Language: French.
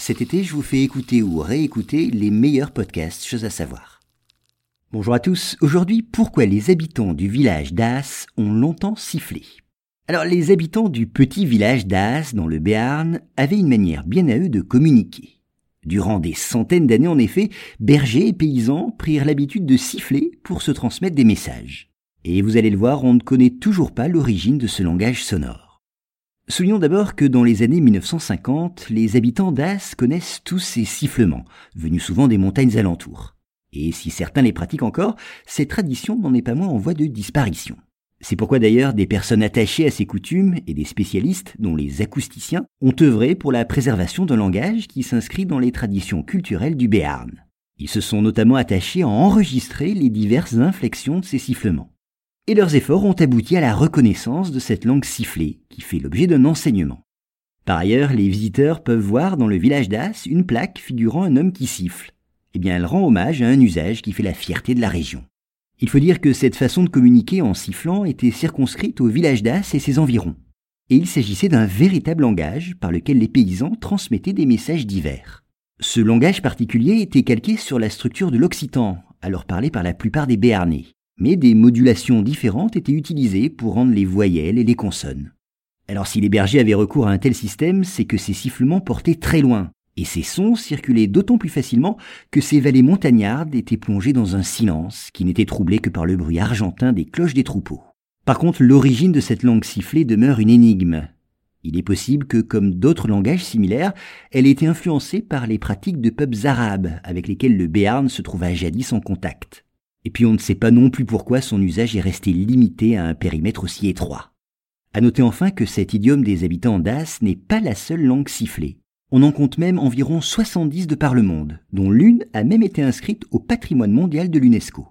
Cet été, je vous fais écouter ou réécouter les meilleurs podcasts, choses à savoir. Bonjour à tous. Aujourd'hui, pourquoi les habitants du village d'As ont longtemps sifflé? Alors, les habitants du petit village d'As, dans le Béarn, avaient une manière bien à eux de communiquer. Durant des centaines d'années, en effet, bergers et paysans prirent l'habitude de siffler pour se transmettre des messages. Et vous allez le voir, on ne connaît toujours pas l'origine de ce langage sonore. Soulignons d'abord que dans les années 1950, les habitants d'As connaissent tous ces sifflements, venus souvent des montagnes alentours. Et si certains les pratiquent encore, cette tradition n'en est pas moins en voie de disparition. C'est pourquoi d'ailleurs des personnes attachées à ces coutumes et des spécialistes, dont les acousticiens, ont œuvré pour la préservation d'un langage qui s'inscrit dans les traditions culturelles du Béarn. Ils se sont notamment attachés à enregistrer les diverses inflexions de ces sifflements et leurs efforts ont abouti à la reconnaissance de cette langue sifflée qui fait l'objet d'un enseignement. Par ailleurs, les visiteurs peuvent voir dans le village d'As une plaque figurant un homme qui siffle. Eh bien, elle rend hommage à un usage qui fait la fierté de la région. Il faut dire que cette façon de communiquer en sifflant était circonscrite au village d'As et ses environs. Et il s'agissait d'un véritable langage par lequel les paysans transmettaient des messages divers. Ce langage particulier était calqué sur la structure de l'occitan, alors parlé par la plupart des béarnais mais des modulations différentes étaient utilisées pour rendre les voyelles et les consonnes. Alors si les bergers avaient recours à un tel système, c'est que ces sifflements portaient très loin, et ces sons circulaient d'autant plus facilement que ces vallées montagnardes étaient plongées dans un silence qui n'était troublé que par le bruit argentin des cloches des troupeaux. Par contre, l'origine de cette langue sifflée demeure une énigme. Il est possible que, comme d'autres langages similaires, elle ait été influencée par les pratiques de peuples arabes avec lesquels le Béarn se trouva jadis en contact. Et puis on ne sait pas non plus pourquoi son usage est resté limité à un périmètre aussi étroit. À noter enfin que cet idiome des habitants d'As n'est pas la seule langue sifflée. On en compte même environ 70 de par le monde, dont l'une a même été inscrite au patrimoine mondial de l'UNESCO.